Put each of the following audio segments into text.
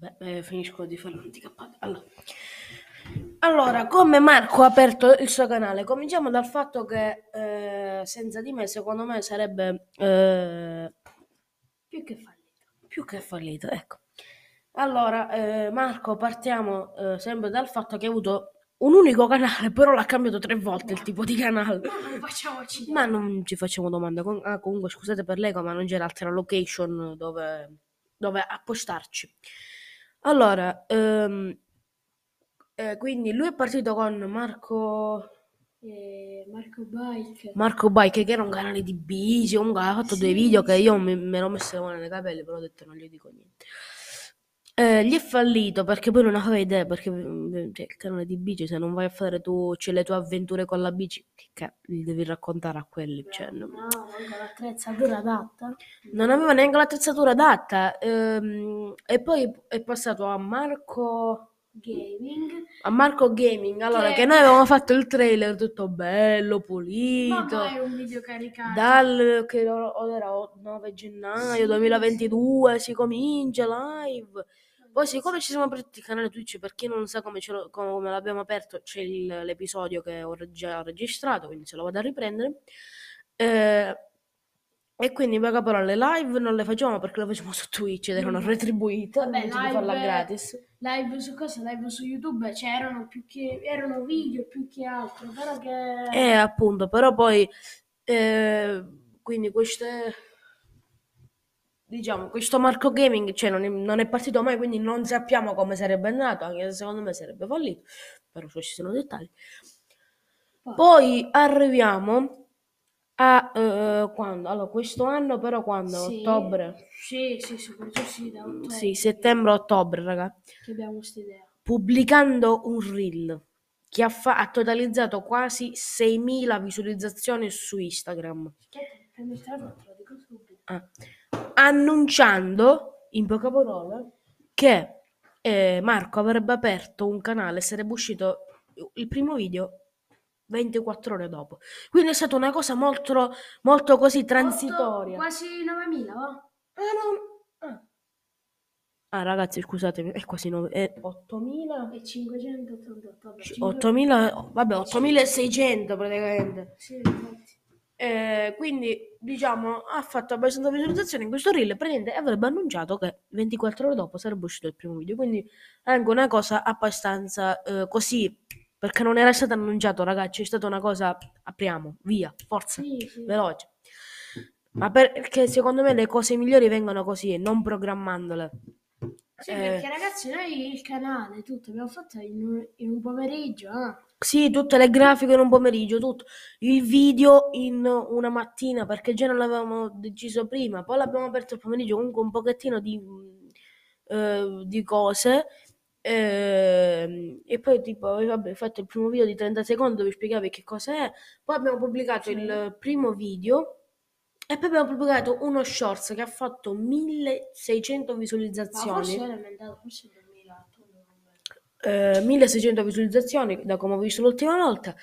Beh, eh, finisco di fare l'anticappata. Allora. allora, come Marco ha aperto il suo canale? Cominciamo dal fatto che eh, senza di me, secondo me, sarebbe eh, più che fallito. Più che fallito, ecco. Allora, eh, Marco, partiamo eh, sempre dal fatto che ha avuto un unico canale, però l'ha cambiato tre volte il tipo di canale. Ma non facciamoci. Ma non ci facciamo domande. ah, comunque, scusate per l'eco, ma non c'era altra location dove, dove appostarci. Allora, ehm, eh, quindi lui è partito con Marco... Eh, Marco Bike. Marco Bike, che era un canale di bici, comunque ha fatto sì, dei video che io mi, me l'ho messo nei capelli, però ho detto non gli dico niente. Eh, gli è fallito perché poi non aveva idea, perché mm, cioè, il canale di bici, se non vai a fare tu, cioè, le tue avventure con la bici, che li devi raccontare a quelli. Cioè, no, non... no, l'attrezzatura adatta. Non aveva neanche l'attrezzatura adatta. Ehm, e poi è passato a Marco... Gaming a Marco Gaming allora che... che noi avevamo fatto il trailer tutto bello pulito ma è un video caricato dal che era 9 gennaio 2022 si comincia live poi siccome ci siamo aperti il canale Twitch, per chi non sa come, lo, come l'abbiamo aperto, c'è il, l'episodio che ho già registrato, quindi se lo vado a riprendere. Eh, e quindi in poche parole live non le facciamo perché le facciamo su Twitch ed erano retribuite, Vabbè, non live, farla gratis. Live su cosa? Live su YouTube c'erano più che erano video più che altro, però che Eh, appunto, però poi eh, quindi queste diciamo, questo Marco Gaming cioè, non, è, non, è, partito mai, quindi non sappiamo come sarebbe andato, anche se secondo me sarebbe fallito, però ci sono dettagli. Poi arriviamo a uh, quando? Allora, questo anno però quando? Sì. Ottobre? Sì, sì, soprattutto sì, da ottobre. Sì, settembre-ottobre, raga. Che abbiamo questa idea. Pubblicando un reel che ha, fa- ha totalizzato quasi 6.000 visualizzazioni su Instagram. Aspetta, te lo dico subito. Ah annunciando, in poche parole, che eh, Marco avrebbe aperto un canale, sarebbe uscito il primo video 24 ore dopo. Quindi è stata una cosa molto, molto così transitoria. 8, quasi 9.000, va? Ah, no. ah. ah, ragazzi, scusatemi, è quasi 9, è 8.000 e 588. 8.000, vabbè, 8.600 praticamente. Sì. Eh, quindi diciamo ha fatto abbastanza visualizzazioni in questo reel praticamente avrebbe annunciato che 24 ore dopo sarebbe uscito il primo video quindi è anche una cosa abbastanza eh, così perché non era stato annunciato ragazzi è stata una cosa apriamo via forza sì, sì. veloce ma perché secondo me le cose migliori vengono così non programmandole sì, eh, perché ragazzi noi il canale tutto abbiamo fatto in, in un pomeriggio eh? Sì, tutte le grafiche in un pomeriggio, tutto. Il video in una mattina, perché già non l'avevamo deciso prima. Poi l'abbiamo aperto il pomeriggio, comunque un pochettino di, eh, di cose. Eh, e poi tipo vabbè, fatto il primo video di 30 secondi dove spiegavi che cosa è. Poi abbiamo pubblicato sì. il primo video. E poi abbiamo pubblicato uno shorts che ha fatto 1600 visualizzazioni. Ma forse era emendato, forse eh, 1600 visualizzazioni da come ho visto l'ultima volta.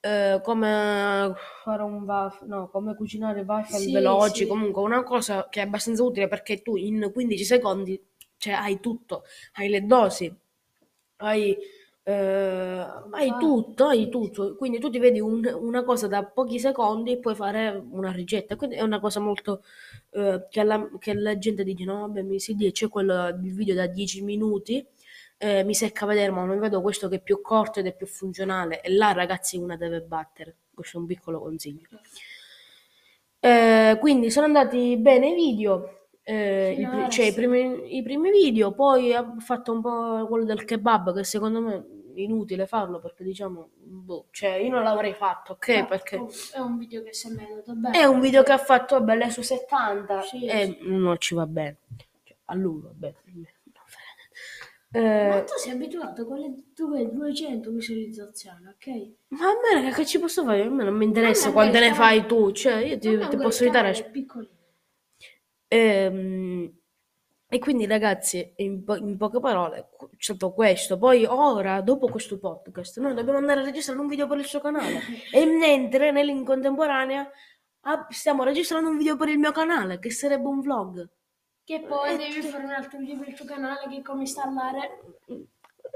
Eh, come fare un waffle, no, come cucinare waffle sì, veloci, sì. comunque una cosa che è abbastanza utile perché tu in 15 secondi cioè, hai tutto, hai le dosi, hai, eh, hai tutto, hai tutto, quindi tu ti vedi un, una cosa da pochi secondi e puoi fare una ricetta, quindi è una cosa molto eh, che, la, che, la, gente dice no vabbè mi si dice c'è quello il video da 10 minuti eh, mi secca vedere, ma non vedo questo che è più corto ed è più funzionale. E là, ragazzi, una deve battere. Questo è un piccolo consiglio. Eh, quindi sono andati bene i video, eh, i, cioè i primi, i primi, video, poi ho fatto un po' quello del kebab che secondo me è inutile farlo perché diciamo, boh, cioè io non l'avrei fatto, ok? No, perché è un video che sembra andato bene. È un video che ha fatto belle su 70 sì, e sì. non ci va bene. Cioè, a lui va bene. Eh, Ma tu sei abituato con le tue 200 visualizzazioni, ok? Ma a me che ci posso fare? A me non mi interessa quante ne fai tu, cioè io ti, ti posso aiutare. Piccolino. Ehm, e quindi ragazzi, in, po- in, poche parole, c'è stato questo. Poi ora, dopo questo podcast, noi dobbiamo andare a registrare un video per il suo canale. e mentre nell'in contemporanea stiamo registrando un video per il mio canale, che sarebbe un vlog. Che poi devi fare un altro video per il tuo canale che come installare.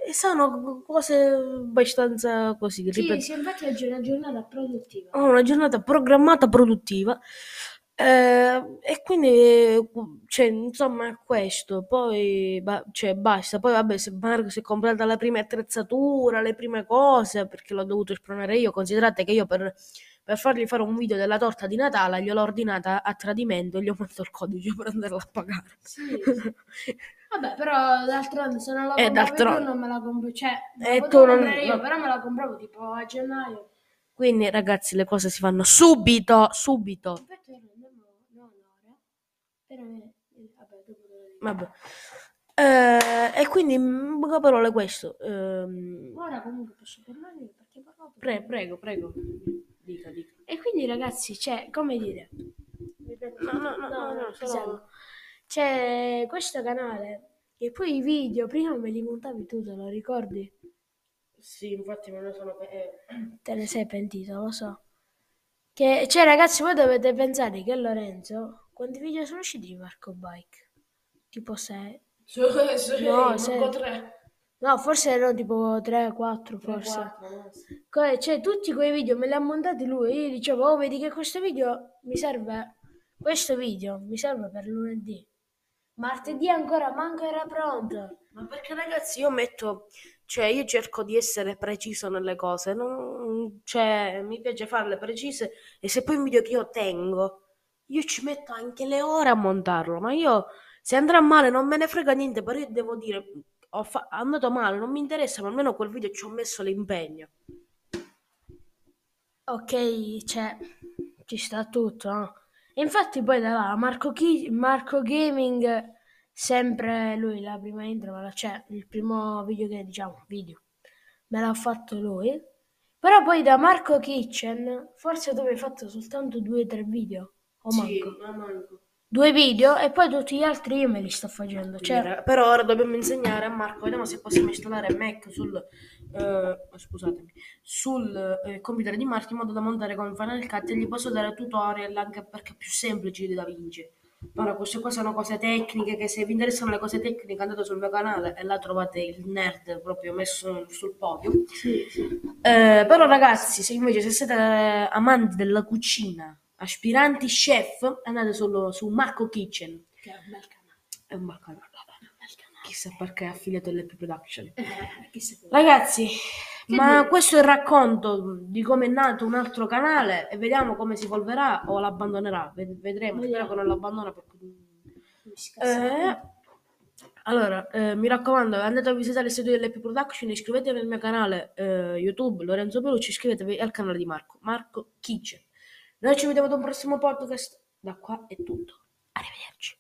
E sono cose abbastanza così. Sì, ripeto. sì, infatti oggi è una giornata produttiva. Ho una giornata programmata produttiva. eh, e quindi, cioè, insomma, è questo. Poi, ba- cioè, basta. Poi, vabbè, se Marco si è comprata la prima attrezzatura, le prime cose, perché l'ho dovuto spronare io. Considerate che io per, per fargli fare un video della torta di Natale gliel'ho ordinata a tradimento e gli ho messo il codice per andarla a pagare. Sì, sì. Vabbè, però d'altronde se non la Eh, compravi d'altronde. tu non me la compro. Cioè, Eh, la tu non- io, no. però me la compravo tipo a gennaio. Quindi, ragazzi, le cose si fanno subito, subito. Aspetta, no. Però, eh, vabbè, dopo. Eh, e quindi, in poche parole, questo. Ehm, Ora comunque posso parlare io perché ho parlato. pre- prego, prego. Dica, dica. E quindi ragazzi, c'è, come dire, No, no, no, no, no, seguo. c'è questo canale e poi i video, prima me li montavi tu, te lo ricordi? Sì, infatti me ne sono... eh, Te ne sei pentito, lo so. Che, cioè ragazzi, voi dovete pensare che Lorenzo, quanti video sono usciti di Marco Bike? Tipo 6? Su, su, No, manco se- tre. No, forse erano tipo 3, 4 Tre, forse. quattro, no? Co- Cioè, tutti quei video me li ha montati lui. Io dicevo, oh, vedi che questo video mi serve. Questo video mi serve per lunedì. Martedì ancora manco era pronto. Ma perché ragazzi io metto, cioè io cerco di essere preciso nelle cose, non, cioè mi piace farle precise e se poi un video che io tengo, io ci metto anche le ore a montarlo, ma io se andrà male non me ne frega niente, però io devo dire, ho fa- andato male, non mi interessa, ma almeno quel video ci ho messo l'impegno. Ok, cioè, ci sta tutto, no? E infatti poi da là, Marco, Chi- Marco Gaming, sempre lui, la prima intro, la- cioè il primo video che diciamo, video, me l'ha fatto lui. Però poi da Marco Kitchen, forse tu hai fatto soltanto due o tre video, o manco. ma manco. Due video e poi tutti gli altri io me li sto facendo. Cioè, però ora dobbiamo insegnare a Marco, vediamo se possiamo installare Mac sul, eh, scusatemi, sul eh, computer di Marco in modo da montare con Final Cut e gli posso dare tutorial anche perché è più semplice di Da Vinci. Ora, queste qua sono cose tecniche che se vi interessano le cose tecniche andate sul mio canale e là trovate il nerd proprio messo sul podio. sì, sì. Eh, però ragazzi, se invece se siete amanti della cucina, aspiranti chef, andate solo su Marco Kitchen. Che è un bel canale. È un bel canale. Chissà perché è affiliato all'Ep Production. Eh, chissà che- Ragazzi, ma questo è il racconto di come è nato un altro canale e vediamo come si evolverà o l'abbandonerà. Ved- Vedremo, spero che non l'abbandona perché... Eh, allora, eh, mi raccomando, andate a visitare il sito dell'Ep Production, iscrivetevi al mio canale eh, YouTube Lorenzo Pelucci, iscrivetevi al canale di Marco, Marco Kitchen. Noi ci vediamo ad un prossimo podcast. Da qua è tutto. Arrivederci.